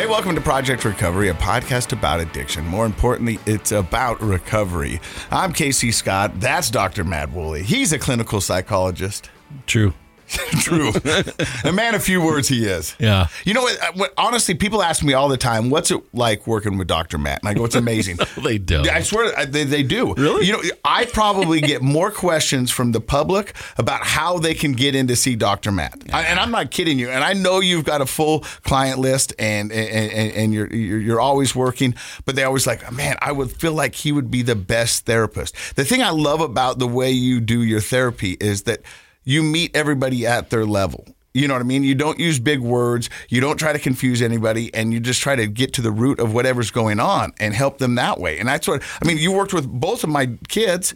Hey, welcome to Project Recovery, a podcast about addiction. More importantly, it's about recovery. I'm Casey Scott. That's Dr. Matt Woolley. He's a clinical psychologist. True. True. a man of few words he is. Yeah. You know what, uh, what? Honestly, people ask me all the time, what's it like working with Dr. Matt? And I go, it's amazing. They don't. I swear uh, they, they do. Really? You know, I probably get more questions from the public about how they can get in to see Dr. Matt. I, and I'm not kidding you. And I know you've got a full client list and and, and, and you're, you're you're always working, but they always like, man, I would feel like he would be the best therapist. The thing I love about the way you do your therapy is that you meet everybody at their level. You know what I mean? You don't use big words. You don't try to confuse anybody, and you just try to get to the root of whatever's going on and help them that way. And that's what I mean. You worked with both of my kids,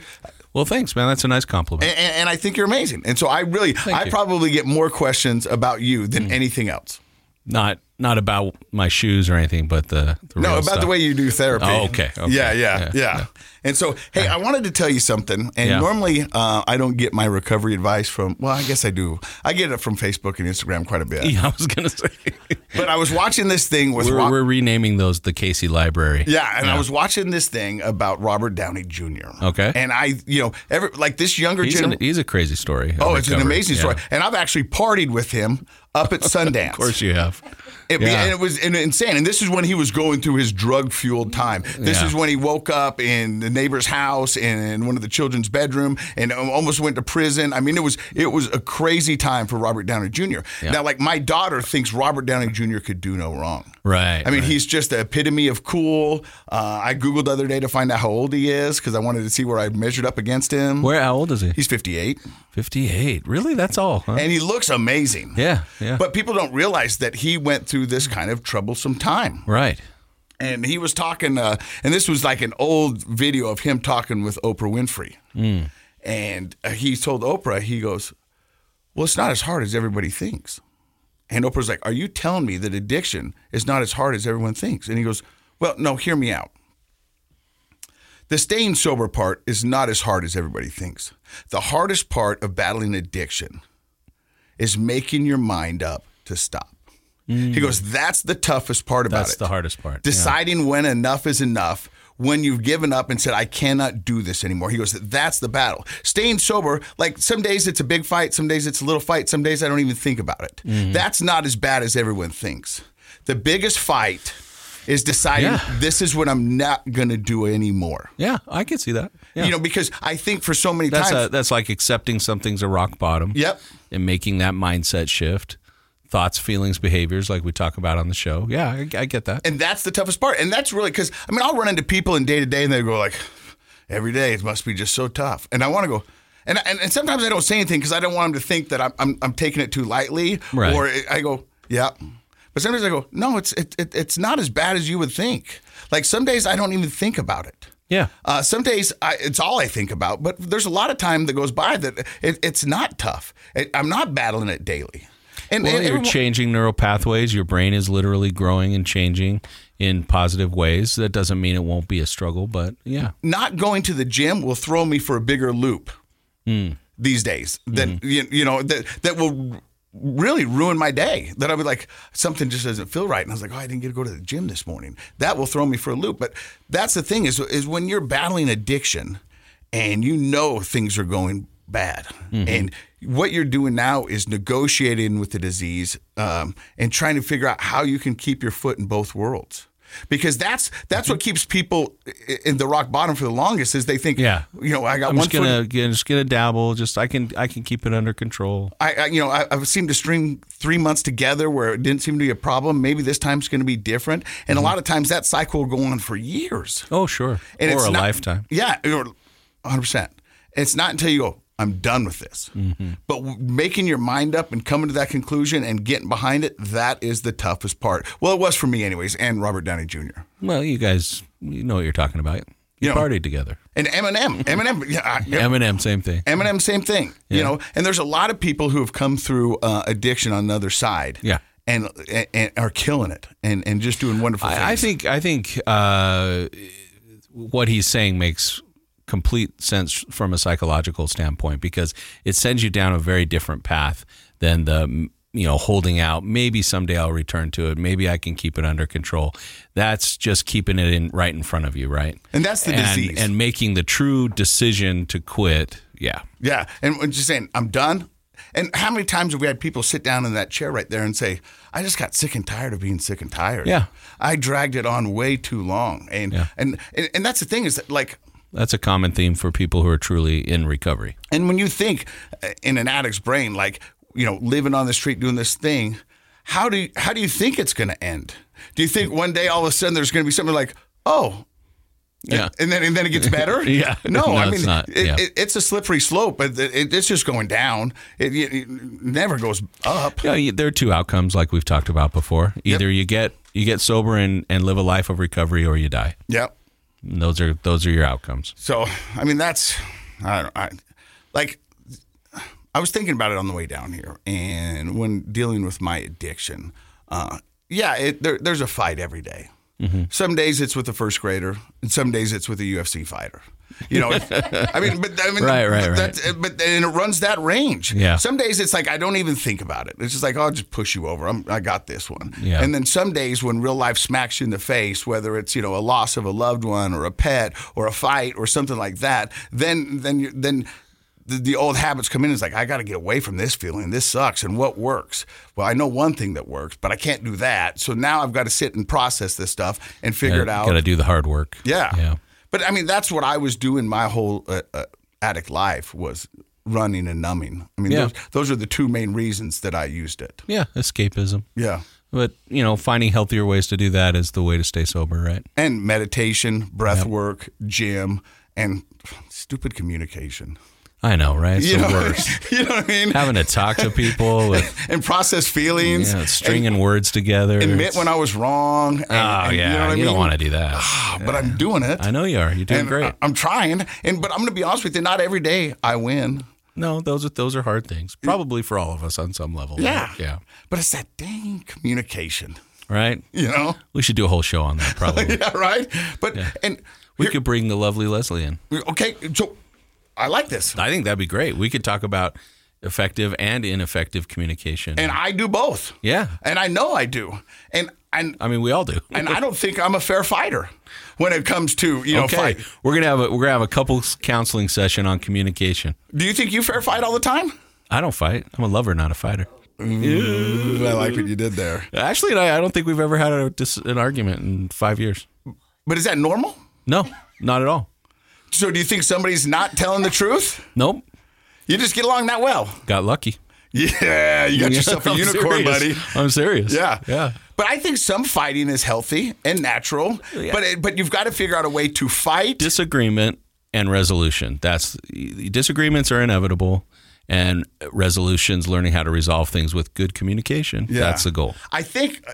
Well, thanks, man. That's a nice compliment. and, and I think you're amazing. And so I really, I you. Mm. probably get more questions about you than anything else. Not not about my shoes or anything, but the, the No, about stuff. the way you do therapy. Oh, okay, okay. Yeah, yeah, yeah, Yeah, And so, hey, I wanted to tell you something. And Yeah. normally, uh, I don't get my recovery advice from. Well, I guess I do. I get it from Facebook and Instagram quite a bit. Yeah, I was gonna say But I was watching this thing with. we're, Rob- we're renaming those the Casey Library. Yeah, and I was watching this thing about Robert Downey Jr. Okay. and I, you know, every like this younger he's, generation. an, he's a crazy story. Oh, it's an amazing Yeah. story, and I've actually partied with him up at Sundance. Of course, you have. It, Yeah. and it was insane. And this is when he was going through his drug fueled time. This Yeah. is when he woke up in the neighbor's house and in one of the children's bedroom and almost went to prison. I mean, it was it was a crazy time for Robert Downey Jr. Now, like my daughter thinks Robert Downey Jr. could do no wrong. Right. I mean, right. he's just the epitome of cool. Uh, I googled the other day to find out how old he is because I wanted to see where I measured up against him. Where? How old is he? He's 58, Fifty-eight. Really? That's all? Huh? and he looks amazing. yeah. Yeah. But people don't realize that he went through this kind of troublesome time. right. and he was talking uh, and this was like an old video of him talking with oprah winfrey. And uh, he told oprah he goes well it's not as hard as everybody thinks. And oprah's like are you telling me that addiction is not as hard as everyone thinks? And he goes well no hear me out. The staying sober part is not as hard as everybody thinks. The hardest part of battling addiction is making your mind up to stop he goes that's the toughest part about That's it That's the hardest part. Yeah. deciding when enough is enough when you've given up and said i cannot do this anymore he goes that's the battle staying sober like some days it's a big fight some days it's a little fight some days i don't even think about it Mm-hmm. that's not as bad as everyone thinks the biggest fight is deciding Yeah. this is what i'm not going to do anymore Yeah, I can see that. Yeah. you know because i think for so many that's times a, that's like accepting something's a rock bottom. Yep. And making that mindset shift, thoughts, feelings, behaviors, like we talk about on the show. Yeah, I, I get that. and that's the toughest part and that's really because i mean i'll run into people in day to day and they go like every day it must be just so tough and i want to go and, and, and sometimes i don't say anything because i don't want them to think that i'm, I'm, I'm taking it too lightly Right. or i go yeah but sometimes i go no it's it, it, it's not as bad as you would think like some days i don't even think about it yeah. uh, some days I, it's all I think about, but there's a lot of time that goes by that it, it's not tough. It, I'm not battling it daily. And, Well, and you're changing neural pathways. Your brain is literally growing and changing in positive ways. That doesn't mean it won't be a struggle, but yeah. not going to the gym will throw me for a bigger loop hmm. these days. That mm-hmm. you, you know that that will really ruin my day. That I'll be like something just doesn't feel right, and I was like, oh, I didn't get to go to the gym this morning. That will throw me for a loop. But that's the thing is is when you're battling addiction, and you know things are going bad, mm-hmm. and what you're doing now is negotiating with the disease um, and trying to figure out how you can keep your foot in both worlds because that's that's what keeps people in the rock bottom for the longest is they think Yeah. you know I got I'm one just gonna foot just gonna dabble. Just I can I can keep it under control. I, I you know I, I've seemed to string three months together where it didn't seem to be a problem maybe this time's going to be different and a lot of times that cycle will go on for years Oh sure, and or a not- lifetime. yeah or 100% it's not until you go I'm done with this. Mm-hmm. But w- making your mind up and coming to that conclusion and getting behind it, that is the toughest part. Well, it was for me, anyways, and Robert Downey Jr. Well, you guys, you know what you're talking about. You You know- partied together. And Eminem. Eminem. Yeah, yeah. Eminem, same thing. Eminem, same thing. You know, and there's a lot of people who have come through uh, addiction on the other side. Yeah. And, and, and are killing it and, and just doing wonderful things. I, I think I think uh, what he's saying makes complete sense from a psychological standpoint because it sends you down a very different path than the you know, holding out. Maybe someday I'll return to it. Maybe I can keep it under control. That's just keeping it in right in front of you, right? And that's the and, disease. And making the true decision to quit. Yeah. Yeah. And when just saying, I'm done. And how many times have we had people sit down in that chair right there and say, I just got sick and tired of being sick and tired. Yeah. I dragged it on way too long. And Yeah. and, and and that's the thing is that like That's a common theme for people who are truly in recovery. and when you think uh, in an addict's brain, like, you know, living on the street doing this thing, how do you, how do you think it's going to end? Do you think one day all of a sudden there's going to be something like, oh, Yeah. and then and then it gets better? Yeah. No, No, I it's mean, not. Yeah. it, it's a slippery slope, but it, it, it's just going down. It, it, it never goes up. Yeah, there are two outcomes, like we've talked about before. Either you get you get sober and, and live a life of recovery, or you die. Yep. And those are those are your outcomes. So, I mean, that's, I don't I, like, I was thinking about it on the way down here, and when dealing with my addiction, uh, yeah, it, there, there's a fight every day. Mm-hmm. Some days it's with a first grader, and some days it's with a UFC fighter. You know, I mean, but I mean, Right, right, but right. that- but and it runs that range. Yeah. Some days it's like I don't even think about it. It's just like oh, I'll just push you over. I'm, I got this one. Yeah. And then some days when real life smacks you in the face, whether it's you know a loss of a loved one or a pet or a fight or something like that, then then you, then the, the old habits come in. It's like I got to get away from this feeling. This sucks. And what works? Well, I know one thing that works, but I can't do that. So now I've got to sit and process this stuff and figure it out. Got to do the hard work. Yeah. Yeah. But I mean, that's what I was doing my whole uh, uh, addict life was running and numbing. I mean, Yeah. those, those are the two main reasons that I used it. Yeah. Escapism. Yeah. But you know, finding healthier ways to do that is the way to stay sober, right? And meditation, breath work, gym, and stupid communication. I know, right? It's You the know, worst. you know what I mean? Having to talk to people with and process feelings. yeah, stringing words together. admit It's- when I was wrong. And, Oh and yeah, you, know what I you don't mean? want to do that. Ah, But I'm doing it. I know you are. You're doing and great. I'm trying. And but I'm going to be honest with you. Not every day I win. No, those are those are hard things. Probably for all of us on some level. right? Yeah. Yeah. But it's that dang communication. Right. You know. We should do a whole show on that. Probably. yeah. Right. But and We could bring the lovely Leslie in. okay. So I like this, I think that'd be great. We could talk about effective and ineffective communication. and I do both. yeah. And I know I do. And and I mean, we all do. and I don't think I'm a fair fighter when it comes to you know okay. fight. We're gonna have a we're gonna have a couples counseling session on communication. Do you think you fair fight all the time? I don't fight. I'm a lover, not a fighter. I like what you did there. Actually, I I don't think we've ever had a, an argument in five years. But is that normal? No, not at all. So do you think somebody's not telling the truth? Nope. You just get along that well. Got lucky. Yeah, you got yourself a I'm unicorn, serious. buddy. I'm serious. Yeah, Yeah. But I think some fighting is healthy and natural. Oh, but it, but you've got to figure out a way to fight. Disagreement and resolution. That's disagreements are inevitable, and resolutions, learning how to resolve things with good communication. Yeah. That's the goal. I think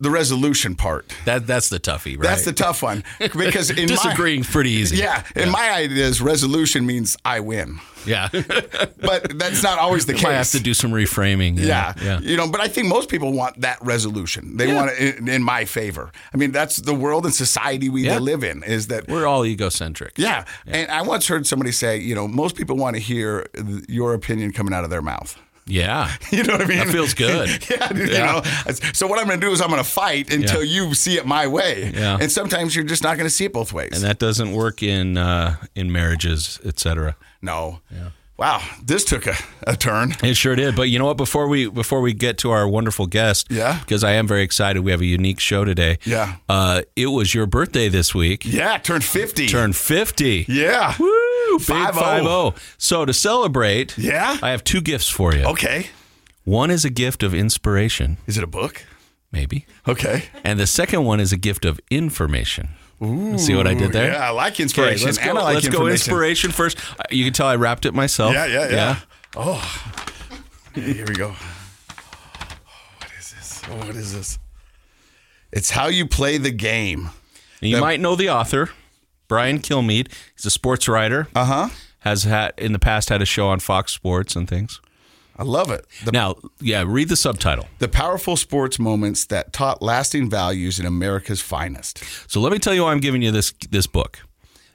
the resolution part. That that's the toughie, right? That's the tough one because in disagreeing pretty easy. yeah, in my ideas, resolution means I win, yeah. but that's not always the case. Might have to do some reframing. Yeah, yeah. You know, but I think most people want that resolution. They Yeah. want it in, in my favor. I mean, that's the world and society we Yeah. live in. Is that We're all egocentric. yeah. And I once heard somebody say, you know, most people want to hear your opinion coming out of their mouth. Yeah. You know what I mean? That feels good. yeah, you Yeah. know. So what I'm going to do is I'm going to fight until you see it my way. Yeah. And sometimes you're just not going to see it both ways. And that doesn't work in uh, in marriages, etc. no. Wow, this took a, a turn. It sure did. But you know what? Before we before we get to our wonderful guest, Yeah. because I am very excited. We have a unique show today. Yeah. Uh, it was your birthday this week. Yeah, turned 50. Turned fifty. Yeah. Woo! Big five zero. So to celebrate, Yeah. I have two gifts for you. Okay. One is a gift of inspiration, Is it a book? maybe, Okay. and the second one is a gift of information. See what I did there? Yeah, I like inspiration. let's go. and I like let's go inspiration first. Uh, You can tell I wrapped it myself. Yeah, yeah, yeah. Oh, here we go. What is this? Oh, what is this? It's how you play the game. And you That- might know the author, Brian Kilmeade. He's a sports writer. Uh huh. Has had in the past had a show on Fox Sports and things. I love it. The, Now, yeah, read the subtitle. the powerful sports moments that taught lasting values in America's finest. So let me tell you why I'm giving you this this book.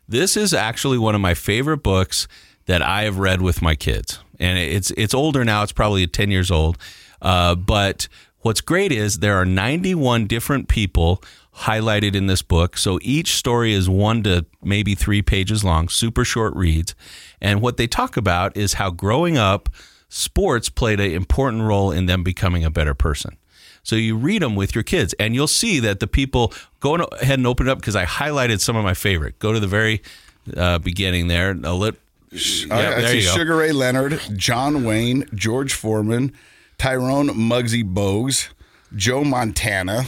This is actually one of my favorite books that I have read with my kids, and it's it's older now. It's probably ten years old. Uh, but what's great is there are 91 different people highlighted in this book. So each story is one to maybe three pages long, super short reads. And what they talk about is how growing up, sports played an important role in them becoming a better person. So you read them with your kids, and you'll see that the people go ahead and open it up because I highlighted some of my favorite. Go to the very uh, beginning there. I'll let, yeah, I, I see Sugar Ray Leonard, John Wayne, George Foreman, Tyrone Muggsy Bogues, Joe Montana.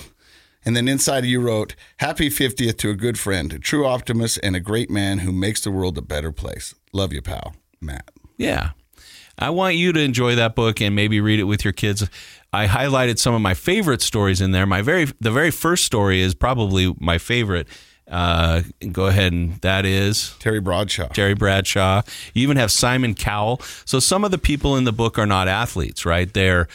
And then inside you wrote, Happy 50th to a good friend, a true optimist, and a great man who makes the world a better place. Love you, pal. Matt. Yeah. I want you to enjoy that book and maybe read it with your kids. I highlighted some of my favorite stories in there. My very the very first story is probably my favorite. Uh, go ahead and that is Terry Bradshaw. Terry Bradshaw. You even have Simon Cowell. So some of the people in the book are not athletes, right? They're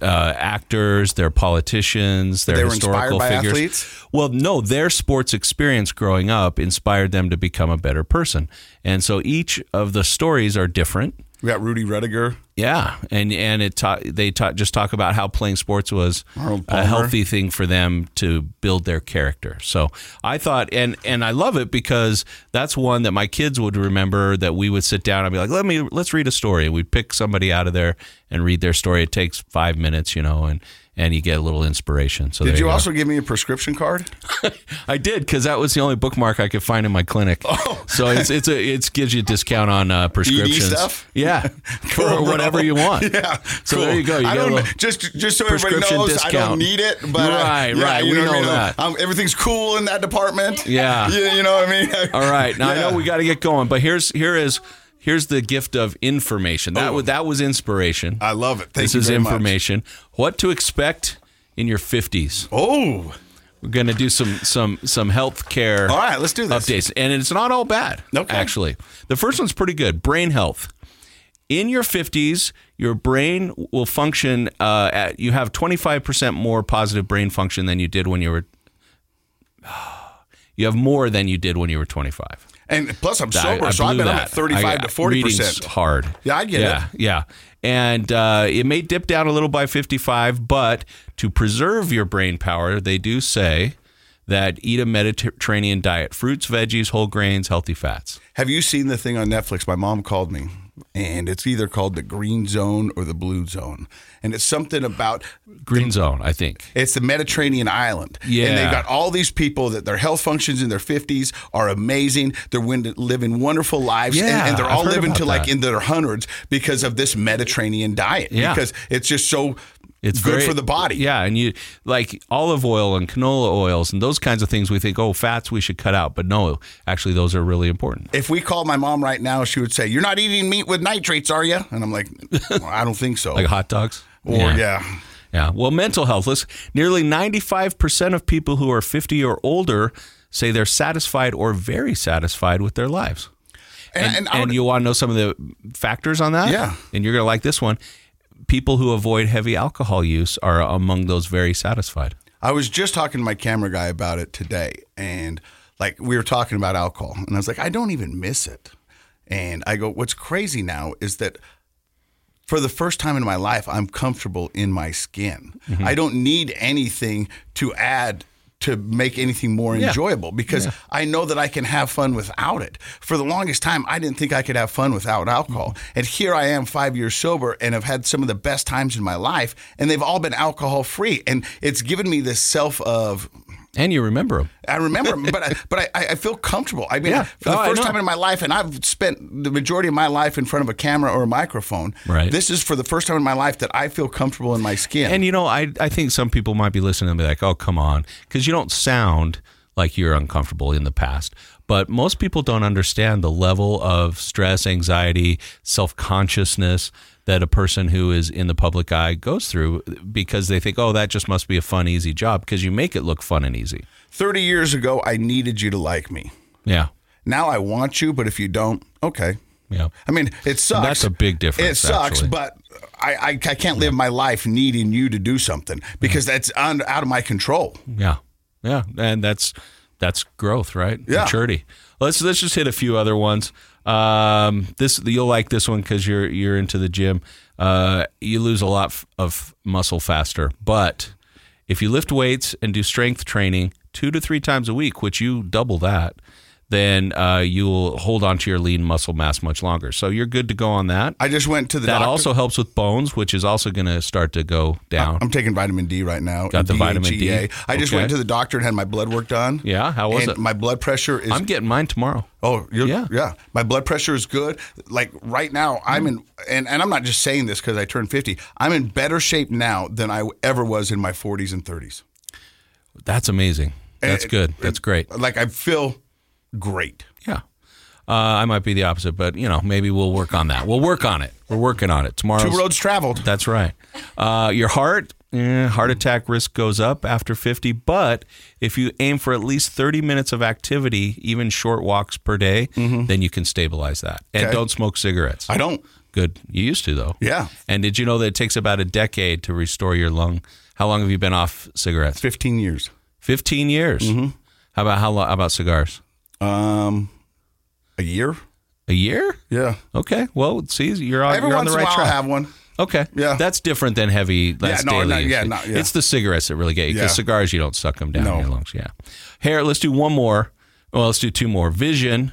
uh, actors, they're politicians, they're They historical figures. athletes? Well, no, their sports experience growing up inspired them to become a better person, and so each of the stories are different. We got Rudy Ruettiger. Yeah, and and it ta- they ta- just talk about how playing sports was a healthy thing for them to build their character. So I thought, and and I love it because that's one that my kids would remember. That we would sit down and be like, let me let's read a story, we'd pick somebody out of there and read their story. It takes five minutes, you know, and and you get a little inspiration. So Did there you also give me a prescription card? I did because that was the only bookmark I could find in my clinic. Oh. So it's it's a it gives you a discount on uh, prescriptions. stuff? Yeah, Cool, or bro. whatever you want. Yeah. So cool. there you go. You I don't just just so everybody knows I don't need it, but Right, yeah, right. You We know, know that. Um, everything's cool in that department. Yeah. You, you know what I mean? All right. Now I know we got to get going, but here's here is here's the gift of information. That Oh. was that was inspiration. I love it. Thank this you is very much. information. What to expect in your 50s. Oh, We're going to do some some some health care all right. Let's do this. updates, and it's not all bad. Okay. actually, the first one's pretty good. Brain health. In your 50s, your brain will function uh, at you have 25% more positive brain function than you did when you were. You have more than you did when you were 25. And plus, I'm sober, I so I've been at 35 I- to 40 percent. hard. Yeah, I get yeah, it. Yeah, and uh, it may dip down a little by 55, but to preserve your brain power, they do say that eat a Mediterranean diet: fruits, veggies, whole grains, healthy fats. Have you seen the thing on Netflix? My mom called me, and it's either called the Green Zone or the Blue Zone, and it's something about Green zone, I think. It's the Mediterranean island. Yeah. And they've got all these people that their health functions in their 50s are amazing. They're living wonderful lives. and- Yeah, and, they're I've all living to like that. in their hundreds because of this Mediterranean diet. Yeah. Because it's just so It's good very- for the body. Yeah, and you like olive oil and canola oils and those kinds of things. We think, oh, fats we should cut out, but no, actually, those are really important. If we called my mom right now, she would say, You're not eating meat with nitrates, are you? And I'm like, well, I don't think so. Like hot dogs. or, yeah. Yeah. Well, mental health. Let's, nearly 95% of people who are 50 or older say they're satisfied or very satisfied with their lives. And, And, and, and you want to know some of the factors on that? Yeah. And you're going to like this one. People who avoid heavy alcohol use are among those very satisfied. I was just talking to my camera guy about it today, and like we were talking about alcohol, and I was like, I don't even miss it. And I go, what's crazy now is that for the first time in my life, I'm comfortable in my skin. Mm-hmm. I don't need anything to add to make anything more Yeah. enjoyable because I know that I can have fun without it. For the longest time, I didn't think I could have fun without alcohol. Mm-hmm. And here I am, five years sober, and have had some of the best times in my life, and they've all been alcohol free. And it's given me this self of And you remember them. I remember, 'em, but I, but I, I feel comfortable. I mean, Yeah. for the Oh, first time in my life, and I've spent the majority of my life in front of a camera or a microphone. Right. This is for the first time in my life that I feel comfortable in my skin. And you know, I I think some people might be listening and be like, "Oh, come on," because you don't sound like you're uncomfortable in the past. But most people don't understand the level of stress, anxiety, self consciousness that a person who is in the public eye goes through because they think, "Oh, that just must be a fun, easy job," because you make it look fun and easy. Thirty years ago, I needed you to like me. Yeah, Now I want you, but if you don't, okay. yeah. I mean, it sucks. That's a big difference, It sucks, actually. but I, I, I can't live my life needing you to do something because that's out of my control. Yeah, yeah, and that's That's growth, right? Yeah. Maturity. Let's let's just hit a few other ones. Um, this you'll like this one because you're you're into the gym. Uh, you lose a lot f- of muscle faster, but if you lift weights and do strength training two to three times a week, which you double that, then uh, you'll hold on to your lean muscle mass much longer. So you're good to go on that. I just went to the that doctor. also helps with bones, which is also going to start to go down. I'm taking vitamin D right now. Got the vitamin D? DHEA. I just went to the doctor and had my blood work done. Yeah, how was and it? My blood pressure is I'm getting mine tomorrow. Oh, you're, Yeah. yeah, My blood pressure is good. Like right now, I'm in, and, and I'm not just saying this because I turned 50. I'm in better shape now than I ever was in my 40s and 30s. That's amazing. That's And- good. That's great. Like I feel great. Yeah. Uh, I might be the opposite, but you know, maybe we'll work on that. We'll work on it. We're working on it. Tomorrow. Two roads traveled. That's right. Uh, your heart, eh, heart attack risk goes up after 50, but if you aim for at least 30 minutes of activity, even short walks per day, then you can stabilize that. And Okay. don't smoke cigarettes. I don't. Good. You used to though. Yeah. And did you know that it takes about a decade to restore your lung? How long have you been off cigarettes? 15 years. 15 years. Mm-hmm. How about how, lo- how about cigars? Um, a year. A year? Yeah. Okay. Well, see, you're on, Every you're on once the in a right track. Have one. Okay. Yeah. That's different than heavy. That's no, daily. not- yeah, usage. not- yeah. It's the cigarettes that really get you because Yeah. cigars, you don't suck them down No. in your lungs. Yeah. Hair, let's do one more. Well, let's do two more. Vision.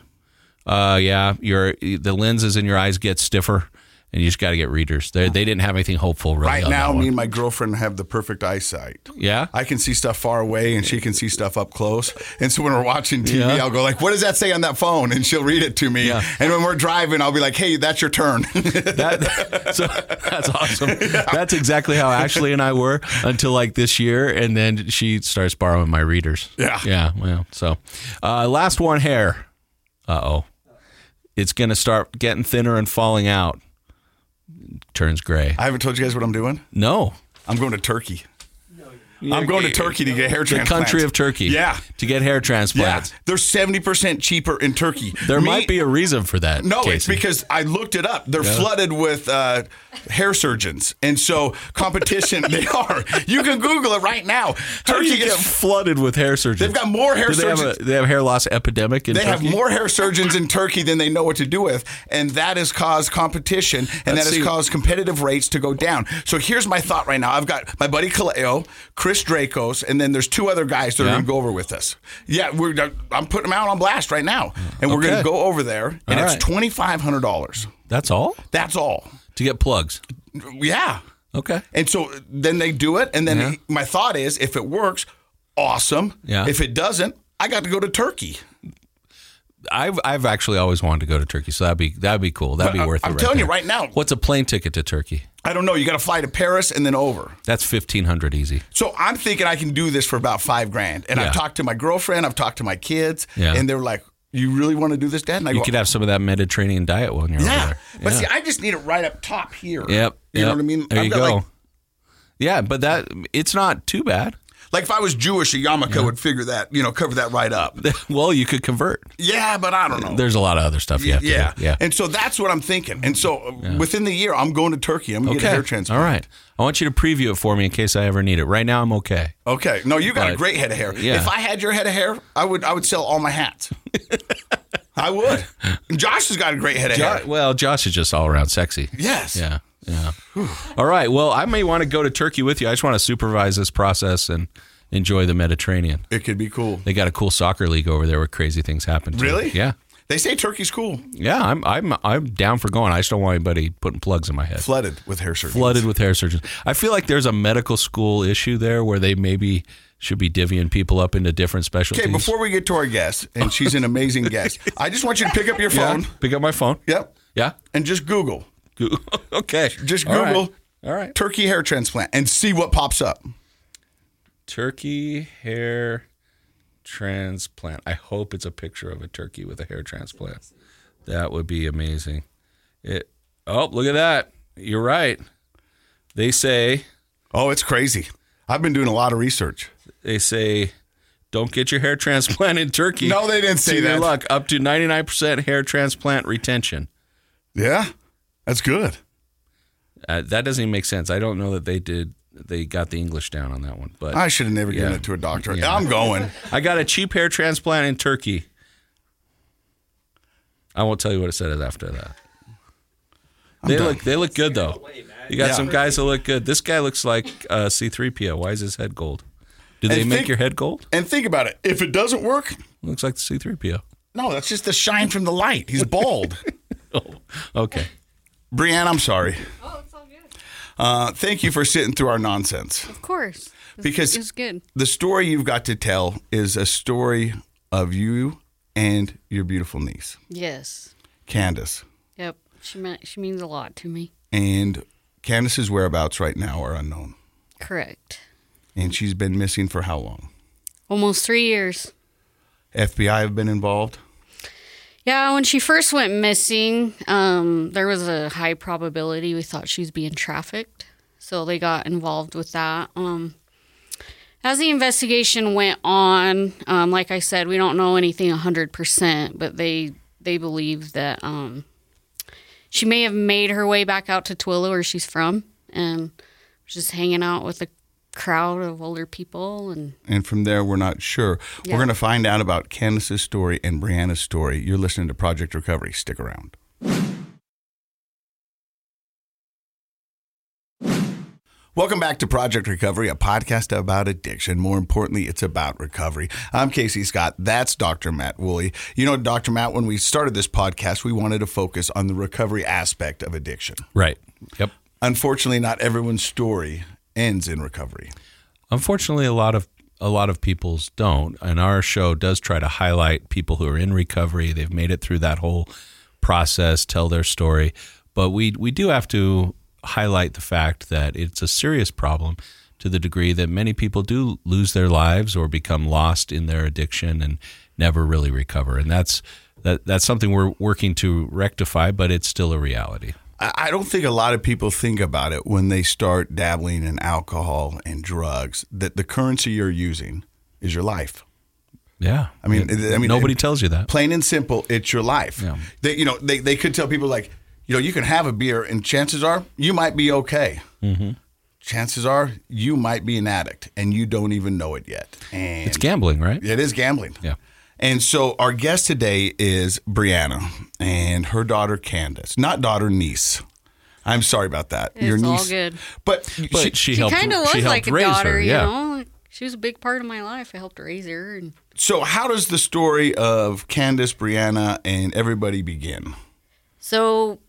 Uh, yeah, your the lenses in your eyes get stiffer, and you just got to get readers. They they didn't have anything hopeful really. Right now, me and my girlfriend have the perfect eyesight. yeah. I can see stuff far away and she can see stuff up close. And so when we're watching TV, Yeah. I'll go like, "What does that say on that phone?" And she'll read it to me. Yeah. And when we're driving, I'll be like, "Hey, that's your turn." That, so that's awesome. That's exactly how Ashley and I were until like this year, and then she starts borrowing my readers. Yeah. yeah. Well, so uh, last one, hair. Uh oh, it's gonna start getting thinner and falling out. Turns gray. I haven't told you guys what I'm doing. No, I'm going to Turkey. I'm going to Turkey to get hair transplants. the transplants. country of Turkey. Yeah. to get hair Yeah, transplants. they're seventy percent cheaper in Turkey. There Me- might be a reason for that. No, it's Casey. because I looked it up. They're flooded with uh, hair surgeons, and so competition. they are. You can Google it right now. How do you Turkey get gets. flooded with hair surgeons. They've got more hair Do they have, surgeons. a, they have hair loss epidemic in They Turkey? have more hair surgeons in Turkey than they know what to do with, and that has caused competition, and Let's that has see. caused competitive rates to go down. So here's my thought right now: I've got my buddy Kaleo, Chris Dracos, and then there's two other guys that are going to go over with us. Yeah, we're uh, I'm putting them out on blast right now, and we're going to go over there, and All it's twenty five hundred dollars. That's all That's all. to get plugs. Yeah. Okay. And so then they do it, and then Yeah. my thought is, if it works, awesome. Yeah. If it doesn't, I got to go to Turkey. I've I've actually always wanted to go to Turkey, so that'd be that'd be cool. That'd be I- worth it. I'm right telling you right now. What's a plane ticket to Turkey? I don't know. You got to fly to Paris and then over. That's fifteen hundred easy. So I'm thinking I can do this for about five grand. And Yeah. I've talked to my girlfriend, I've talked to my kids, Yeah. and they're like, "You really want to do this, Dad?" And I You go, could have some of that Mediterranean diet when you're "Yeah." over there. But yeah. see, I just need it right up top here. yep. You know what I mean? There I've you got, go. Like, yeah, but that it's not too bad. Like if I was Jewish, a yarmulke would figure that, you know, cover that right up. well, you could convert. Yeah, but I don't know. There's a lot of other stuff you have yeah. to do. Yeah. And so that's what I'm thinking. And so uh within the year, I'm going to Turkey. I'm going to get a Okay. hair transplant. All right. I want you to preview it for me in case I ever need it. Right now, I'm okay. Okay. No, you got a great head of hair. Yeah. If I had your head of hair, I would I would sell all my hats. I would. Josh has got a great head of hair. Well, Josh is just all around sexy. Yes. Yeah. Yeah. All right. Well, I may want to go to Turkey with you. I just want to supervise this process and enjoy the Mediterranean. It could be cool. They got a cool soccer league over there where crazy things happen. too. Really? Yeah. They say Turkey's cool. Yeah, I'm I'm I'm down for going. I just don't want anybody putting plugs in my head. Flooded with hair surgeons. Flooded with hair surgeons. I feel like there's a medical school issue there where they maybe should be divvying people up into different specialties. Okay, before we get to our guest, and she's an amazing guest, I just want you to pick up your yeah, phone. pick up my phone. Yep. Yeah. And just Google Go- okay. Just All right. Google All right. Turkey hair transplant and see what pops up. Turkey hair transplant. I hope it's a picture of a turkey with a hair transplant. That would be amazing. It. Oh, look at that. You're right. They say Oh, it's crazy. I've been doing a lot of research. they say don't get your hair transplant in Turkey. No, they didn't say See their that. luck. Up to 99% hair transplant retention. Yeah, that's good. Uh, that doesn't even make sense. I don't know that they did they got the English down on that one. But I should have never given it to a doctor. Yeah. I'm going. I got a cheap hair transplant in Turkey. I won't tell you what it said after that. they done. look they look good though. You got Yeah. some guys that look good. This guy looks like uh, C3PO. Why is his head gold? Do they And make think- your head gold? And think about it. If it doesn't work, Looks like the C3PO. no, that's just the shine from the light. He's bald. Oh, okay. Breann, I'm sorry. Oh, it's all good. Uh, thank you for sitting through our nonsense. Of course. It's, Because- it's good. The story you've got to tell is a story of you and your beautiful niece, Yes. Kandis. Yep. She meant she means a lot to me. And Kandis's whereabouts right now are unknown. Correct. And she's been missing for how long? Almost three years. FBI have been involved. Yeah, when she first went missing, um, there was a high probability we thought she was being trafficked. So they got involved with that. Um, as the investigation went on, um, like I said, we don't know anything 100%, but they, they believe that um, she may have made her way back out to Tooele, where she's from, and was just hanging out with a crowd of older people. And And from there, we're not sure. We're going to find out about Kandis's story and Brianna's story. You're listening to Project Recovery. Stick around. Welcome back to Project Recovery, a podcast about addiction. More importantly, it's about recovery. I'm Casey Scott. That's Dr. Matt Woolley. You know, Dr. Matt, when we started this podcast, we wanted to focus on the recovery aspect of addiction. Right. Yep. Unfortunately, not everyone's story ends in recovery. Unfortunately, a lot of a lot of people's don't, and our show does try to highlight people who are in recovery. They've made it through that whole process, tell their story, but we we do have to highlight the fact that it's a serious problem to the degree that many people do lose their lives or become lost in their addiction and never really recover, and that's that that's something we're working to rectify, but it's still a reality. I don't think a lot of people think about it when they start dabbling in alcohol and drugs that the currency you're using is your life. Yeah, I mean, I mean, nobody tells you that. Plain and simple, it's your life. Yeah. They, you know, they, they could tell people like, you know, you can have a beer, and chances are you might be okay. Mm-hmm. Chances are you might be an addict, and you don't even know it yet. And It's gambling, right? it is gambling. Yeah. And so our guest today is Brianna and her daughter Kandis, not daughter niece. I'm sorry about that. It's all good. But, But she, she, she helped. kind of she was helped like a daughter, her. you yeah. know. She was a big part of my life. I helped raise her, and so how does the story of Kandis, Brianna, and everybody begin? so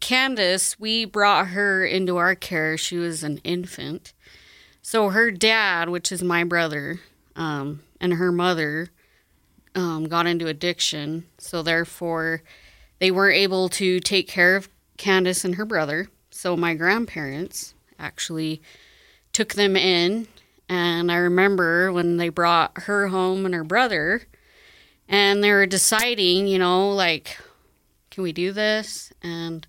Kandis, we brought her into our care. She was an infant. So her dad, which is my brother, um, and her mother um, got into addiction. So therefore, they weren't able to take care of Kandis and her brother. So my grandparents actually took them in. And I remember when they brought her home and her brother, and they were deciding, you know, like, can we do this? And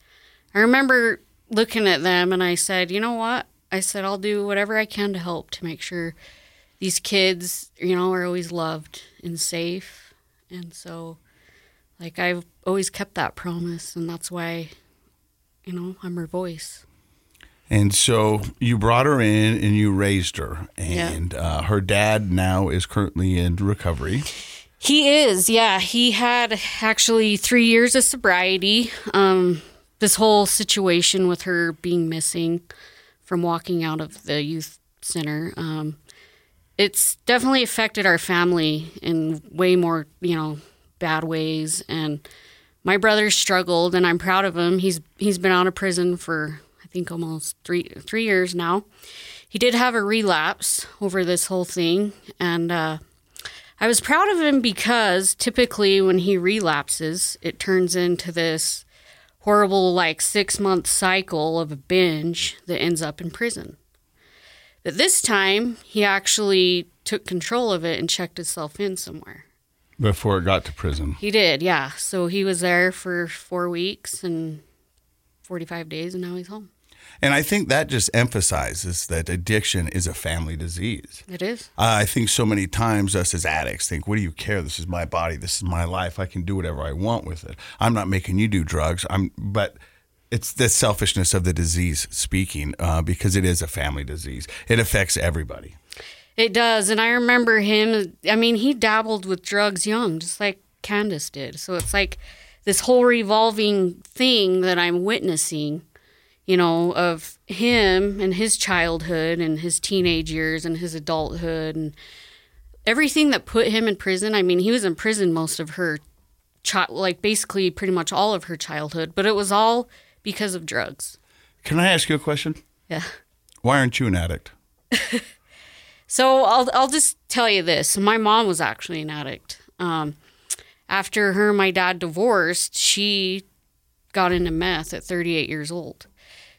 I remember looking at them and I said, you know what? I said, I'll do whatever I can to help to make sure these kids, you know, are always loved and safe. And so, like, I've always kept that promise, and that's why, you know, I'm her voice. And so you brought her in and you raised her, Yeah. and uh, her dad now is currently in recovery. He is, yeah. He had actually three years of sobriety. Um, this whole situation with her being missing from walking out of the youth center, um, it's definitely affected our family in way more, you know, bad ways. And my brother struggled, and I'm proud of him. He's he's been out of prison for I think almost three three years now. He did have a relapse over this whole thing, and. Uh, I was proud of him because typically when he relapses, it turns into this horrible, like six month cycle of a binge that ends up in prison. But this time, he actually took control of it and checked himself in somewhere. Before it got to prison. He did, yeah. So he was there for four weeks and 45 days, and now he's home. And I think that just emphasizes that addiction is a family disease. It is. Uh, I think so many times us as addicts think, what do you care? This is my body. This is my life. I can do whatever I want with it. I'm not making you do drugs. I'm, but it's the selfishness of the disease speaking uh, because it is a family disease. It affects everybody. It does. And I remember him, I mean, he dabbled with drugs young, just like Kandis did. So it's like this whole revolving thing that I'm witnessing, you know, of him and his childhood and his teenage years and his adulthood and everything that put him in prison. I mean, he was in prison most of her, chi- like basically pretty much all of her childhood, but it was all because of drugs. Can I ask you a question? Yeah. Why aren't you an addict? So I'll I'll just tell you this. My mom was actually an addict. Um, after her and my dad divorced, she got into meth at 38 years old.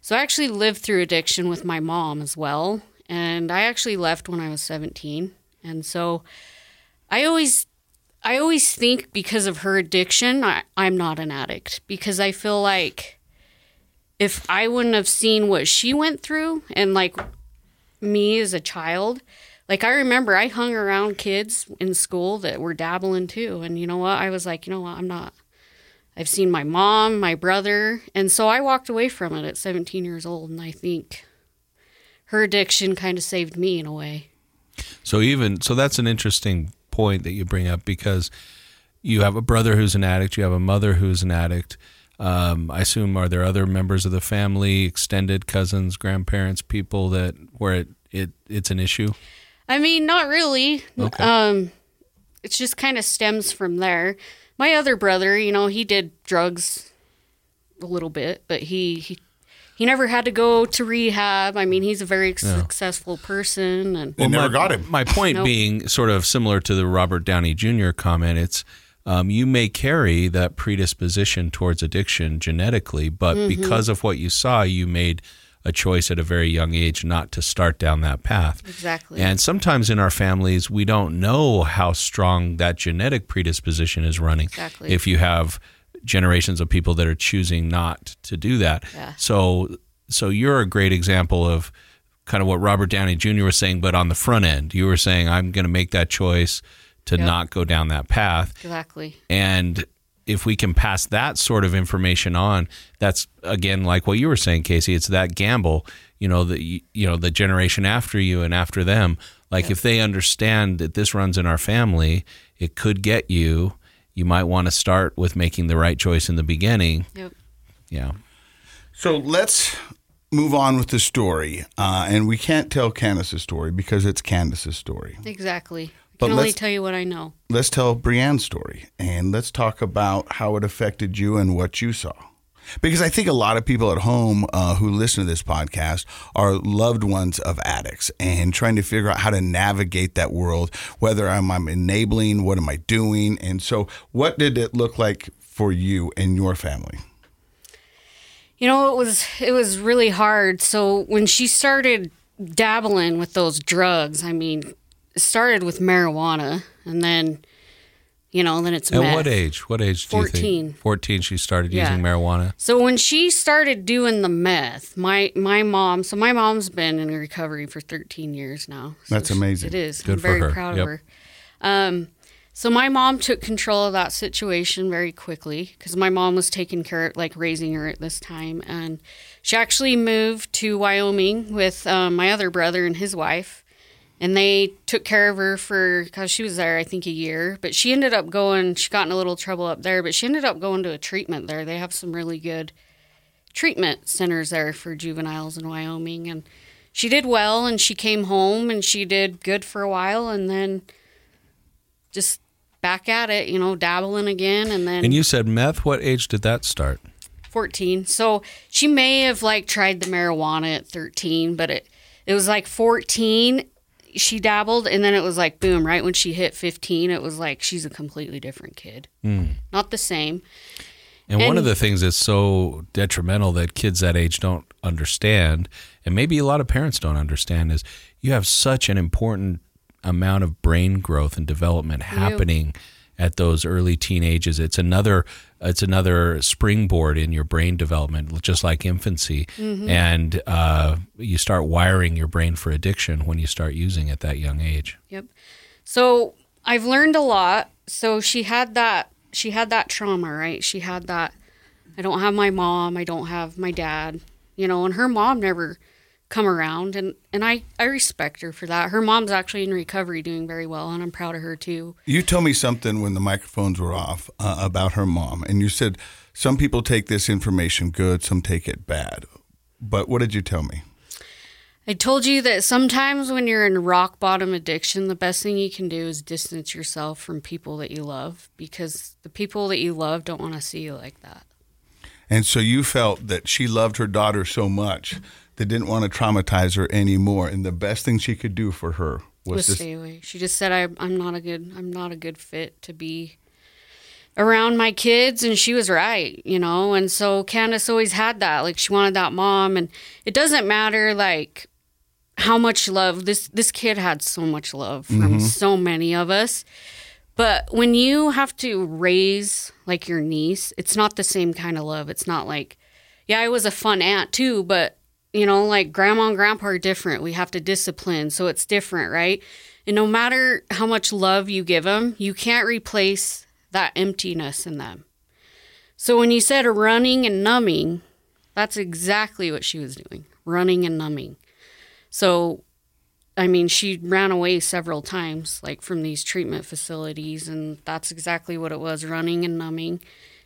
So I actually lived through addiction with my mom as well, and I actually left when I was 17. And so I always I always think because of her addiction, I, I'm not an addict because I feel like if I wouldn't have seen what she went through and like me as a child. Like I remember I hung around kids in school that were dabbling too. And you know what? I was like, you know what? I'm not. I've seen my mom, my brother, and so I walked away from it at 17 years old and I think her addiction kind of saved me in a way. So even so, that's an interesting point that you bring up because you have a brother who's an addict, you have a mother who's an addict. Um, I assume are there other members of the family, extended cousins, grandparents, people that where it, it it's an issue? I mean, not really. Okay. Um, it just kind of stems from there. My other brother, you know, he did drugs a little bit, but he he, he never had to go to rehab. I mean, he's a very successful person, and They never my, got him. My point Nope. being sort of similar to the Robert Downey Jr. comment. It's um, you may carry that predisposition towards addiction genetically, but Mm-hmm. because of what you saw, you made a choice at a very young age not to start down that path. exactly. And sometimes in our families, we don't know how strong that genetic predisposition is running. Exactly. If you have generations of people that are choosing not to do that. Yeah. So, so you're a great example of kind of what Robert Downey Jr. was saying, but on the front end, you were saying, I'm going to make that choice to Yep. not go down that path. exactly. And if we can pass that sort of information on, that's again like what you were saying, Casey. It's that gamble. You know, the you know the generation after you and after them. Like if they understand that this runs in our family, it could get you. You might want to start with making the right choice in the beginning. Yep. Yeah. So let's move on with the story. Uh, and we can't tell Kandis's story because it's Kandis's story. Exactly. I But can only tell you what I know. Let's tell Breann's story and let's talk about how it affected you and what you saw. Because I think a lot of people at home uh, who listen to this podcast are loved ones of addicts and trying to figure out how to navigate that world, whether I'm, I'm enabling, what am I doing? And so, what did it look like for you and your family? You know, it was it was really hard. So when she started dabbling with those drugs, I mean, it started with marijuana, and then, you know, then it's At meth. what age? What age do you 14. think? 14 she started Yeah. using marijuana. So when she started doing the meth, my my mom, so my mom's been in recovery for 13 years now. So That's she- amazing. It is. Good I'm for very her. proud Yep. of her. Um, so my mom took control of that situation very quickly because my mom was taking care, of like raising her at this time, and she actually moved to Wyoming with um, my other brother and his wife. And they took care of her for because she was there, I think, a year. But she ended up going. She got in a little trouble up there, but she ended up going to a treatment there. They have some really good treatment centers there for juveniles in Wyoming. And she did well and she came home and she did good for a while and then just back at it, you know, dabbling again and then And you said meth. What age did that start? 14. So she may have like tried the marijuana at 13, but it it was like 14 she dabbled and then it was like boom, right when she hit 15, it was like she's a completely different kid. Hmm. Not the same. And, one of the things that's so detrimental that kids that age don't understand, and maybe a lot of parents don't understand, is you have such an important amount of brain growth and development happening at those early teen ages. It's another it's another springboard in your brain development, just like infancy. And uh, you start wiring your brain for addiction when you start using at that young age. Yep. So I've learned a lot. So she had that she had that trauma, right? She had that I don't have my mom. I don't have my dad. You know, and her mom never come around and and I I respect her for that. Her mom's actually in recovery doing very well and I'm proud of her too. You told me something when the microphones were off uh, about her mom and you said some people take this information good, some take it bad. But what did you tell me? I told you that sometimes when you're in rock bottom addiction, the best thing you can do is distance yourself from people that you love because the people that you love don't want to see you like that. And so you felt that she loved her daughter so much that didn't want to traumatize her anymore, and the best thing she could do for her was Was to stay away. She just said, I, "I'm not a good. I'm not a good fit to be around my kids," and she was right, you know. And so Kandis always had that. Like she wanted that mom, and it doesn't matter like how much love this this kid had. So much love from mm-hmm. so many of us. But when you have to raise like your niece, it's not the same kind of love. It's not like, yeah, I was a fun aunt too, but you know, like grandma and grandpa are different. We have to discipline, so it's different, right? And no matter how much love you give them, you can't replace that emptiness in them. So when you said running and numbing, that's exactly what she was doing running and numbing. So, I mean, she ran away several times, like from these treatment facilities, and that's exactly what it was running and numbing.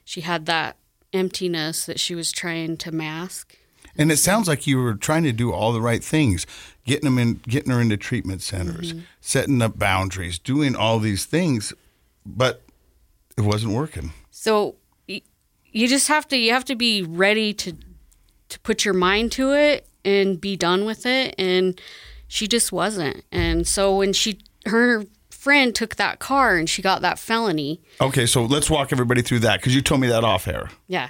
She had that emptiness that she was trying to mask. And it sounds like you were trying to do all the right things, getting them in, getting her into treatment centers, mm-hmm. setting up boundaries, doing all these things, but it wasn't working. So you just have to you have to be ready to to put your mind to it and be done with it and she just wasn't. And so when she her friend took that car and she got that felony, Okay, so let's walk everybody through that because you told me that off air. Yeah.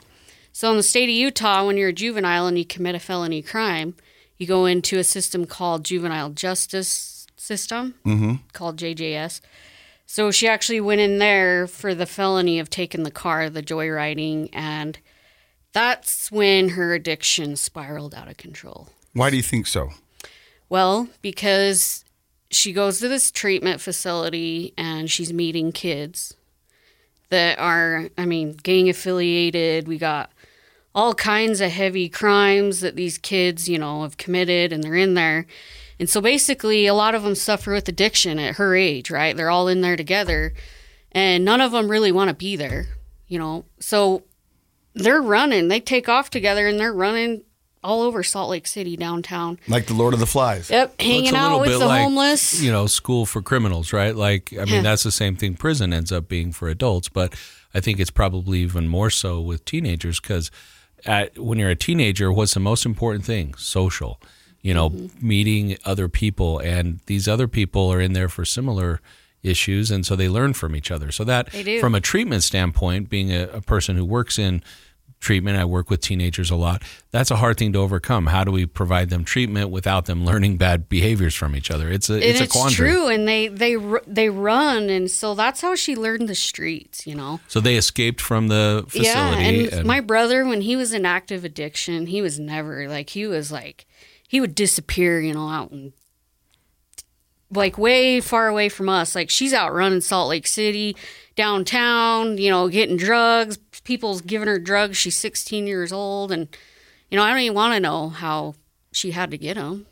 So in the state of Utah, when you're a juvenile and you commit a felony crime, you go into a system called Juvenile Justice System, mm-hmm. called JJS. So she actually went in there for the felony of taking the car, the joyriding, and that's when her addiction spiraled out of control. Why do you think so? Well, because she goes to this treatment facility and she's meeting kids that are, I mean, gang affiliated. We got all kinds of heavy crimes that these kids, you know, have committed and they're in there. And so basically, a lot of them suffer with addiction at her age, right? They're all in there together and none of them really want to be there, you know. So they're running, they take off together and they're running all over Salt Lake City downtown. Like the Lord of the Flies. Yep, hanging it's a out little with bit the like, homeless. You know, school for criminals, right? Like, I mean, Yeah. that's the same thing prison ends up being for adults, but I think it's probably even more so with teenagers because at when you're a teenager, what's the most important thing? Social. You know, Mm-hmm. meeting other people, and these other people are in there for similar issues, and so they learn from each other. So that, from a treatment standpoint, being a, a person who works in treatment. I work with teenagers a lot. That's a hard thing to overcome. How do we provide them treatment without them learning bad behaviors from each other? It's a and it's it's, a quandary. true, and they they they run, and so that's how she learned the streets. You know. So they escaped from the facility. Yeah, and, my brother, when he was in active addiction, he was never like he was like he would disappear, you know, out and like way far away from us. Like she's out running Salt Lake City, downtown, you know, getting drugs. People's giving her drugs. She's 16 years old, and you know, I don't even want to know how she had to get them.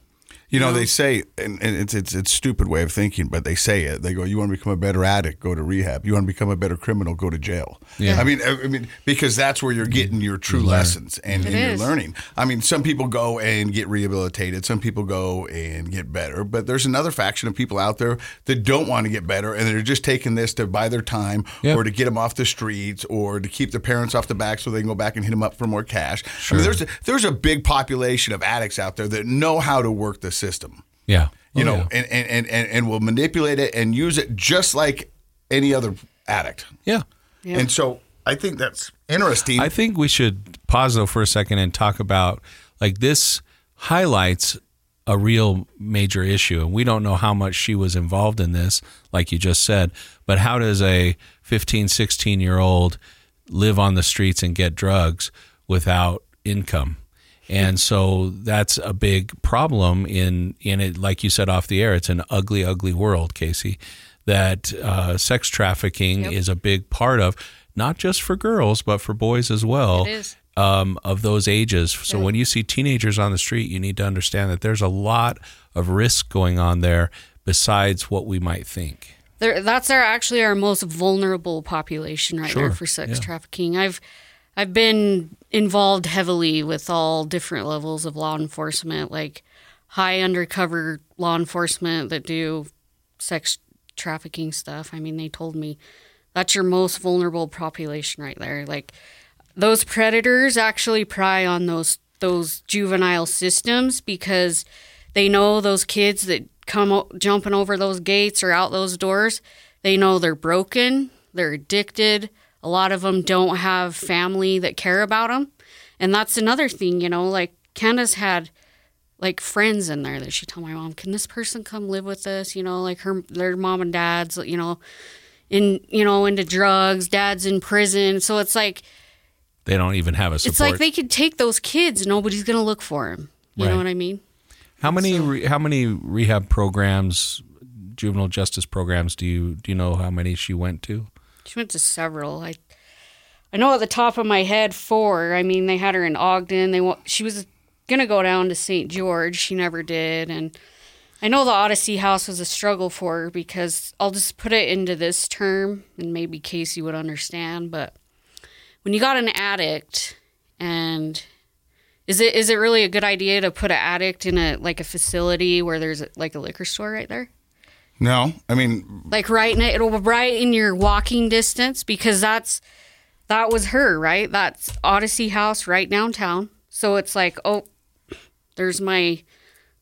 You know, they say, and, and it's it's it's a stupid way of thinking, but they say it. They go, "You want to become a better addict? Go to rehab. You want to become a better criminal? Go to jail." Yeah. I mean, I, I mean, because that's where you're mm. getting your true lessons and, It and you're learning. I mean, some people go and get rehabilitated. Some people go and get better. But there's another faction of people out there that don't want to get better, and they're just taking this to buy their time Yeah. or to get them off the streets or to keep their parents off the back so they can go back and hit them up for more cash. I mean, there's a, there's a big population of addicts out there that know how to work the system yeah. you Oh, know, yeah. and, and, and, and, and will manipulate it and use it just like any other addict. yeah. And so I think that's interesting. I think we should pause though for a second and talk about like this highlights a real major issue and we don't know how much she was involved in this like you just said but how does a 15 16 year old live on the streets and get drugs without income and so that's a big problem in in it like you said off the air it's an ugly ugly world casey that uh, sex trafficking Yep. is a big part of not just for girls but for boys as well um, of those ages. So when you see teenagers on the street, you need to understand that there's a lot of risk going on there besides what we might think. There, that's our actually our most vulnerable population right Sure, there for sex yeah. trafficking. I've I've been involved heavily with all different levels of law enforcement, like high undercover law enforcement that do sex trafficking stuff. I mean, they told me that's your most vulnerable population right there. Like those predators actually pry on those those juvenile systems because they know those kids that come jumping over those gates or out those doors they know they're broken they're addicted a lot of them don't have family that care about them and that's another thing you know like Kandis had like friends in there that she told my mom can this person come live with us you know like her their mom and dad's you know in you know into drugs dad's in prison so it's like They don't even have a support. it's like they could take those kids. Nobody's gonna look for them. You Right. know what I mean? how many re, how many rehab programs, juvenile justice programs do you do you know how many she went to? She went to several. I, I know at the top of my head four. I mean, they had her in Ogden. They she was gonna go down to St. George. She never did, and I know the Odyssey House was a struggle for her because I'll just put it into this term, and maybe Casey would understand. But when you got an addict, and is it is it really a good idea to put an addict in a like a facility where there's like a liquor store right there? No, I mean, like right in it, it'll be right in your walking distance because that's that was her right that's odyssey house right downtown so it's like oh there's my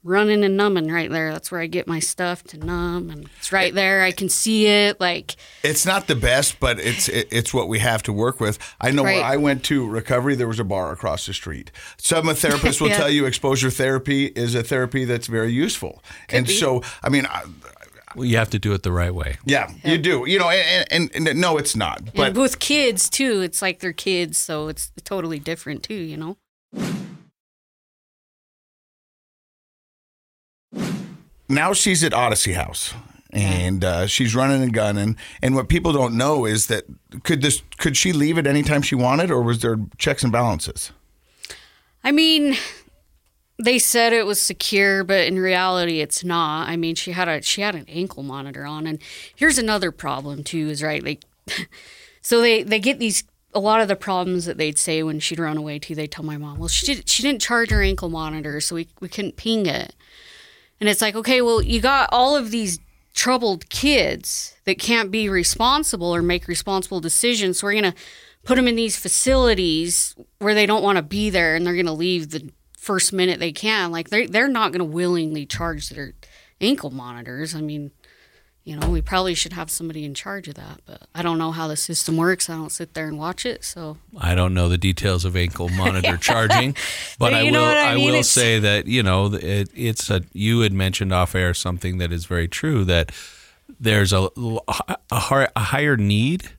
running and numbing right there that's where i get my stuff to numb and it's right there i can see it like it's not the best, but it's it, it's what we have to work with. I know where I went to recovery. There was a bar across the street. Some therapists will Yeah. tell you exposure therapy is a therapy that's very useful, and be. so I mean. I, Well, you have to do it the right way. yeah, you do. You know, and, and, and no, it's not. But and with kids too it's like they're kids so it's totally different too you know now she's at Odyssey House and uh, she's running and gunning. And what people don't know is that could this could she leave at any time she wanted, or was there checks and balances? I mean, they said it was secure, but in reality, it's not. I mean, she had a she had an ankle monitor on, and here's another problem too. Is right like, so they they get these a lot of the problems that they'd say when she'd run away too. They tell my mom, well, she did, she didn't charge her ankle monitor, so we we couldn't ping it. And it's like, okay, well, you got all of these troubled kids that can't be responsible or make responsible decisions. So we're to put them in these facilities where they don't want to be there and they're to leave the first minute they can. Like, they're, they're not going to willingly charge their ankle monitors. I mean, you know, we probably should have somebody in charge of that, but I don't know how the system works. I don't sit there and watch it. So, I don't know the details of ankle monitor charging, but But I will. I I, will It's- say that you know it, it's a. You had mentioned off air something that is very true that there's a a, a higher need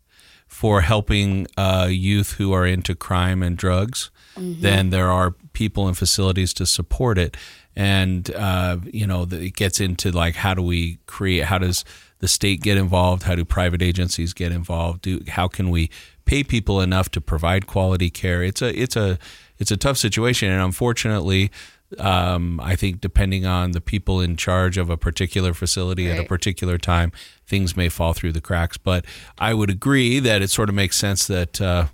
for helping uh, youth who are into crime and drugs than there are people and facilities to support it. And uh, you know, the- it gets into like how do we create? How does the state get involved? How do private agencies get involved? Do how can we pay people enough to provide quality care? It's a it's a it's a tough situation, and unfortunately, um, I think depending on the people in charge of a particular facility at a particular time, things may fall through the cracks. But I would agree that it sort of makes sense that. Uh,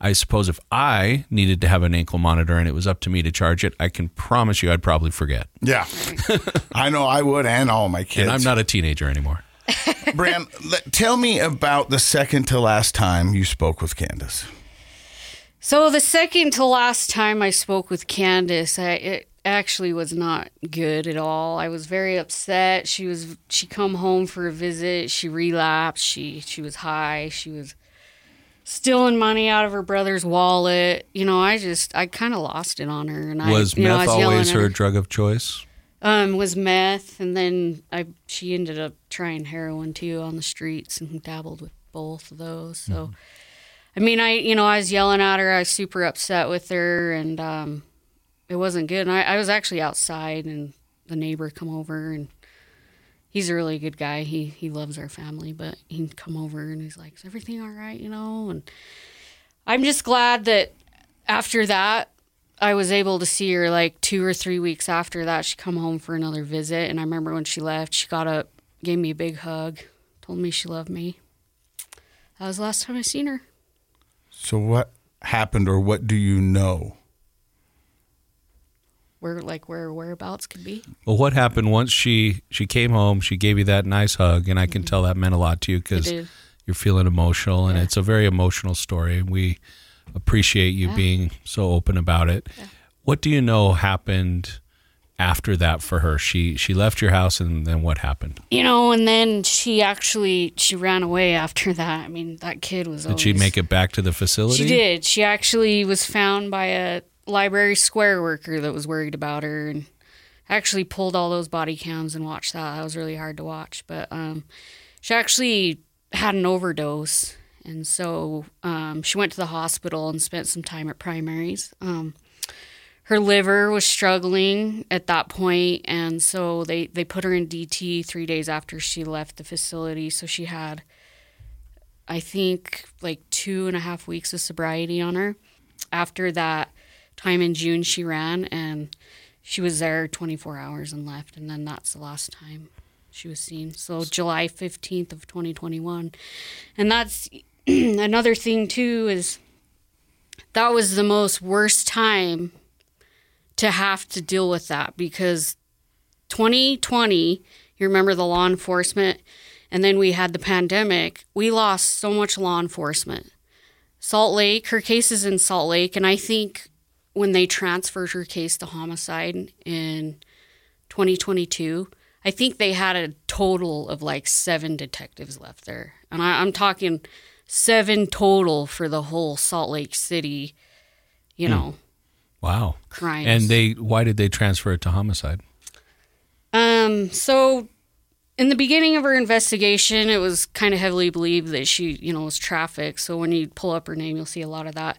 I suppose if I needed to have an ankle monitor and it was up to me to charge it, I can promise you I'd probably forget. Yeah, I know I would, and all my kids. And I'm not a teenager anymore. Breann, let, tell me about the second to last time you spoke with Kandis. So the second to last time I spoke with Kandis, I, it actually was not good at all. I was very upset. She was she come home for a visit. She relapsed. She she was high. She was stealing money out of her brother's wallet. You know, I just I kind of lost it on her. And Was I, you know, I meth was always at her drug of choice? um, was meth, and then I she ended up trying heroin too on the streets and dabbled with both of those. So, I mean, I you know I was yelling at her. I was super upset with her, and um, it wasn't good. And I, I was actually outside, and the neighbor come over, and he's a really good guy. He he loves our family, but he'd come over and he's like, "Is everything all right?" You know, and I'm just glad that after that, I was able to see her like two or three weeks after that. She come home for another visit, and I remember when she left, she got up, gave me a big hug, told me she loved me. That was the last time I seen her. So what happened, or what do you know? Where like where whereabouts could be. Well, what happened once she she came home? She gave you that nice hug, and I can mm-hmm. tell that meant a lot to you because you're feeling emotional, and it's a very emotional story. And We appreciate you being so open about it. What do you know happened after that for her? She she left your house, and then what happened? You know, and then she actually she ran away after that. I mean, that kid was. Did she make it back to the facility? She did. She actually was found by a library square worker that was worried about her and actually pulled all those body cams and watched that. That was really hard to watch. But um, she actually had an overdose. And so um, she went to the hospital and spent some time at primaries. Um, her liver was struggling at that point, and so they, they put her in DT three days after she left the facility. So she had, I think, like two and a half weeks of sobriety on her. After that time in June, she ran, and she was there 24 hours and left, and then that's the last time she was seen. So July 15th of 2021, and that's another thing too is that was the most worst time to have to deal with that because 2020, you remember the law enforcement, and then we had the pandemic. We lost so much law enforcement. Salt Lake, her case is in Salt Lake, and I think when they transferred her case to homicide in 2022, I think they had a total of like seven detectives left there. And I, I'm talking seven total for the whole Salt Lake City, you know, Wow. crimes. And they why did they transfer it to homicide? Um, so in the beginning of her investigation, it was kind of heavily believed that she, you know, was trafficked. So when you pull up her name, you'll see a lot of that.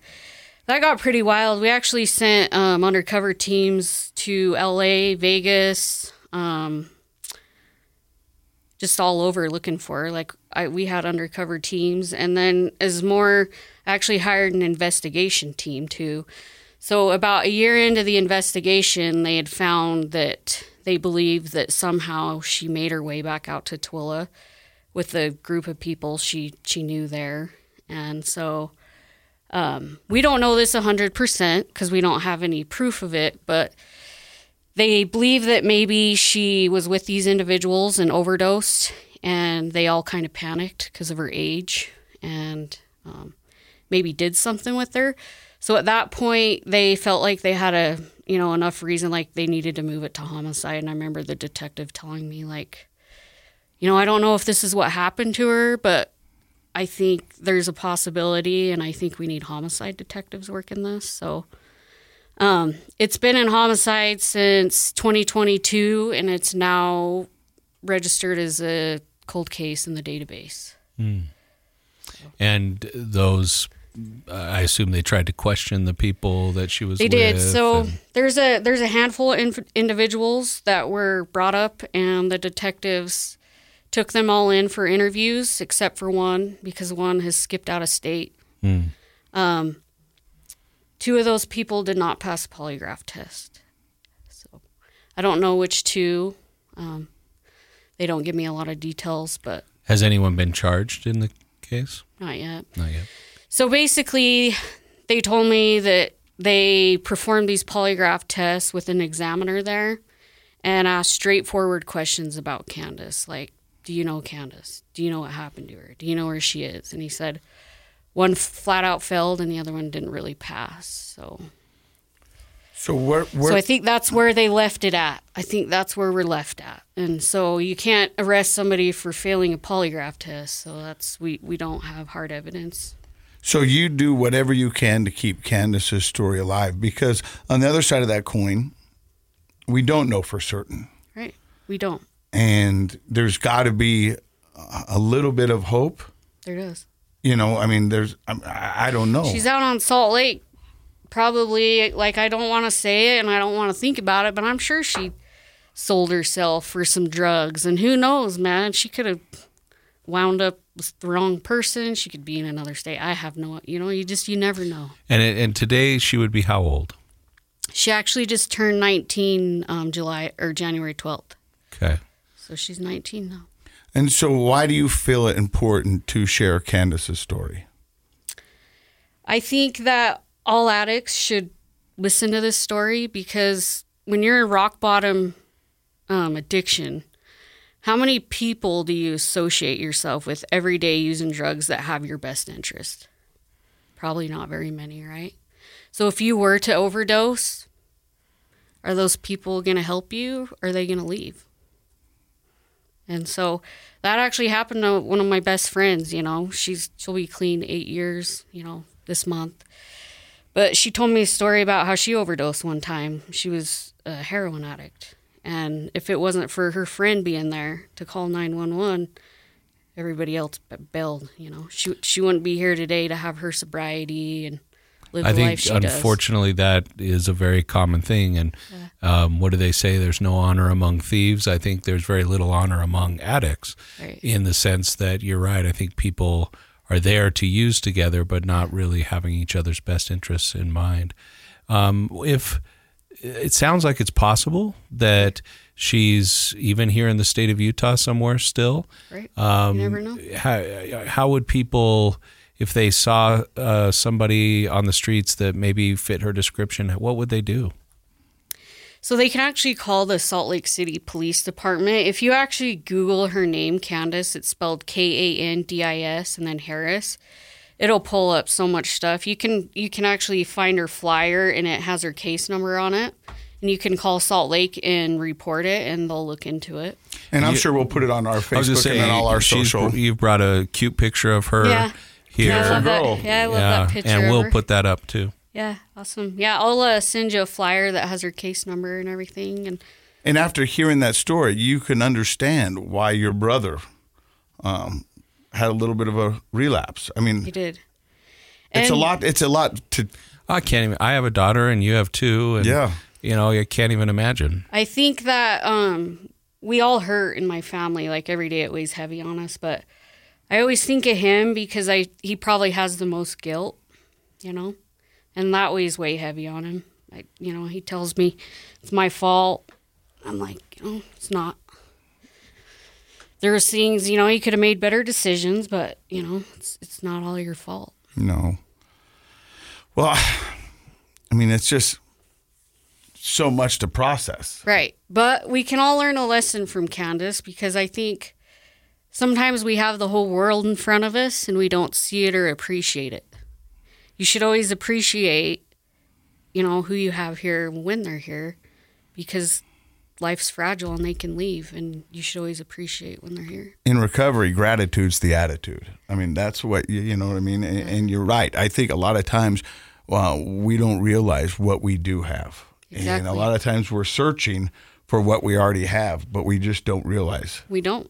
That got pretty wild. We actually sent um, undercover teams to LA, Vegas, um, just all over looking for. Like I, we had undercover teams, and then as more actually hired an investigation team too. So about a year into the investigation, they had found that they believed that somehow she made her way back out to Tooele with a group of people she she knew there, and so um, we don't know this hundred percent because we don't have any proof of it, but they believe that maybe she was with these individuals and overdosed, and they all kind of panicked because of her age and um, maybe did something with her. So at that point, they felt like they had a you know enough reason, like they needed to move it to homicide. And I remember the detective telling me like, you know, I don't know if this is what happened to her, but I think there's a possibility, and I think we need homicide detectives working this. So. Um, it's been in homicide since 2022, and it's now registered as a cold case in the database. And those I assume they tried to question the people that she was They with. did. So and- there's a there's a handful of inf- individuals that were brought up, and the detectives took them all in for interviews, except for one because one has skipped out of state. Um, two of those people did not pass a polygraph test. So I don't know which two. Um, they don't give me a lot of details, but has anyone been charged in the case? not yet. Not yet. So basically, they told me that they performed these polygraph tests with an examiner there and asked straightforward questions about Kandis. Like, do you know Kandis? Do you know what happened to her? Do you know where she is? And he said one flat out failed and the other one didn't really pass. So, So where, where so I think that's where they left it at. I think that's where we're left at. And so you can't arrest somebody for failing a polygraph test. So that's we we don't have hard evidence. So you do whatever you can to keep Kandis's story alive because on the other side of that coin, we don't know for certain. Right? We don't. And there's got to be a- a little bit of hope. There it is. You know, I mean, there's, I, I don't know. She's out on Salt Lake. Probably, like, I don't want to say it and I don't want to think about it, but I'm sure she sold herself for some drugs. And who knows, man? She could have wound up with the wrong person. She could be in another state. I have no, you know, you just you never know. And it- and today she would be how old? She actually just turned 19 um, July or January 12th. Okay. So she's 19 now. And so, why do you feel it important to share Kandis's story? I think that all addicts should listen to this story because when you're in rock bottom um, addiction, how many people do you associate yourself with every day using drugs that have your best interest? Probably not very many, right? So if you were to overdose, are those people going to help you or are they going to leave? And so that actually happened to one of my best friends, you know. She's she'll be clean 8 years, you know, this month. But she told me a story about how she overdosed one time. She was a heroin addict. And if it wasn't for her friend being there to call 911, everybody else bailed, you know. She she wouldn't be here today to have her sobriety and live I the life think she does. unfortunately that is a very common thing. And um, what do they say? There's no honor among thieves. I think there's very little honor among addicts Right. in the sense that you're right. I think people are there to use together, but not really having each other's best interests in mind. Um, if it sounds like it's possible that she's even here in the state of Utah somewhere still. Right. Um, you never know. How, how would people, if they saw uh, somebody on the streets that maybe fit her description, what would they do? So they can actually call the Salt Lake City Police Department. If you actually Google her name, Kandis, it's spelled K A N D I S and then Harris. It'll pull up so much stuff. You can you can actually find her flyer and it has her case number on it. And you can call Salt Lake and report it and they'll look into it. And I'm sure we'll put it on our I was going to Facebook say, and on all our social. You've brought a cute picture of her Yeah. Here. Yeah, I love girl. that. Yeah, I love Yeah, that picture. and we'll her. put that up too. Yeah, awesome. Yeah, I'll uh, send you a flyer that has her case number and everything. And And after hearing that story, you can understand why your brother um, had a little bit of a relapse. I mean, he did. it's a lot. It's a lot to. I can't even. I have a daughter, and you have two. And, Yeah. You know, you can't even imagine. I think that um, we all hurt in my family. Like every day, it weighs heavy on us. But I always think of him because I he probably has the most guilt, you know, and that weighs way heavy on him. I, you know, he tells me it's my fault. I'm like, you know, it's not. There was things, you know, he could have made better decisions, but you know, it's it's not all your fault. No. Well, I mean, it's just so much to process. Right. But we can all learn a lesson from Kandis because I think sometimes we have the whole world in front of us and we don't see it or appreciate it. You should always appreciate, you know, who you have here when they're here because life's fragile and they can leave and you should always appreciate when they're here. in recovery, gratitude's the attitude. I mean, that's what you, you know what I mean. And, and you're right. I think a lot of times, well, we don't realize what we do have, and a lot of times we're searching for what we already have, but we just don't realize. We don't.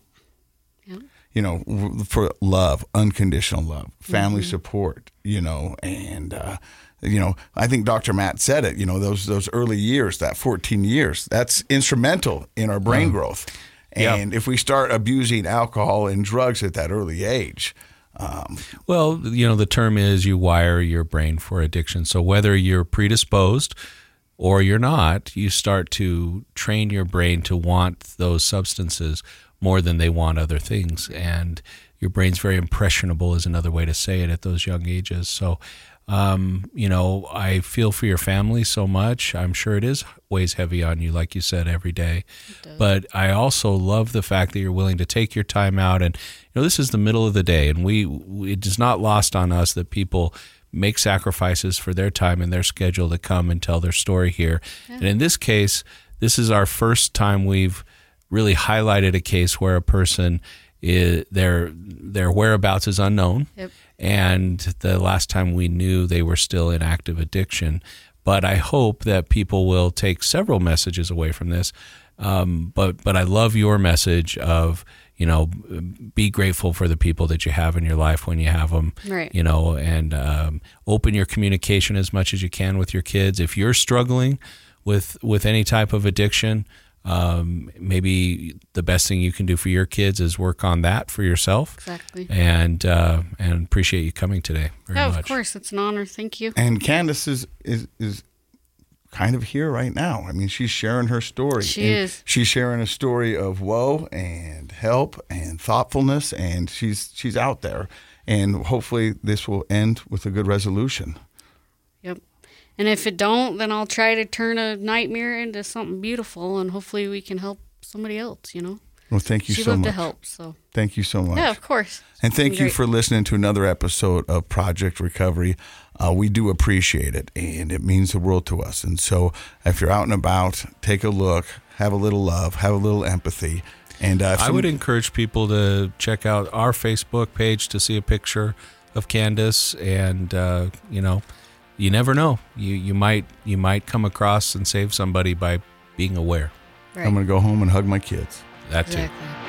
You know, for love, unconditional love, family support. You know, and. uh you know, I think Dr. Matt said it. You know, those those early years, that 14 years, that's instrumental in our brain growth. Yeah. And if we start abusing alcohol and drugs at that early age, um, Well, you know, the term is you wire your brain for addiction. So whether you're predisposed or you're not, you start to train your brain to want those substances more than they want other things. And your brain's very impressionable, is another way to say it at those young ages. So, um, you know, I feel for your family so much. I'm sure it is weighs heavy on you, like you said, every day. But I also love the fact that you're willing to take your time out. And, you know, this is the middle of the day, and we, it is not lost on us that people make sacrifices for their time and their schedule to come and tell their story here. And in this case, this is our first time we've really highlighted a case where a person is, their their whereabouts is unknown Yep. and the last time we knew they were still in active addiction. But I hope that people will take several messages away from this. Um, but but I love your message of you know be grateful for the people that you have in your life when you have them. Right. You know, and um, open your communication as much as you can with your kids. If you're struggling with with any type of addiction, um, maybe the best thing you can do for your kids is work on that for yourself. Exactly. And uh, and appreciate you coming today very yeah, much. of course. It's an honor. Thank you. And Kandis is is is kind of here right now. I mean, she's sharing her story. She And is. She's sharing a story of woe and help and thoughtfulness, and she's she's out there. And hopefully, this will end with a good resolution. Yep. And if it don't, then I'll try to turn a nightmare into something beautiful, and hopefully we can help somebody else. You know, Well, thank you she so loved much. to help. So Thank you so much. yeah, of course. And thank you great. for listening to another episode of Project Recovery. Uh, we do appreciate it, and it means the world to us. And so, if you're out and about, take a look, have a little love, have a little empathy. And uh, if I some- would encourage people to check out our Facebook page to see a picture of Kandis, and uh, you know, you never know. You you might you might come across and save somebody by being aware. Right. I'm going to go home and hug my kids. That too. exactly.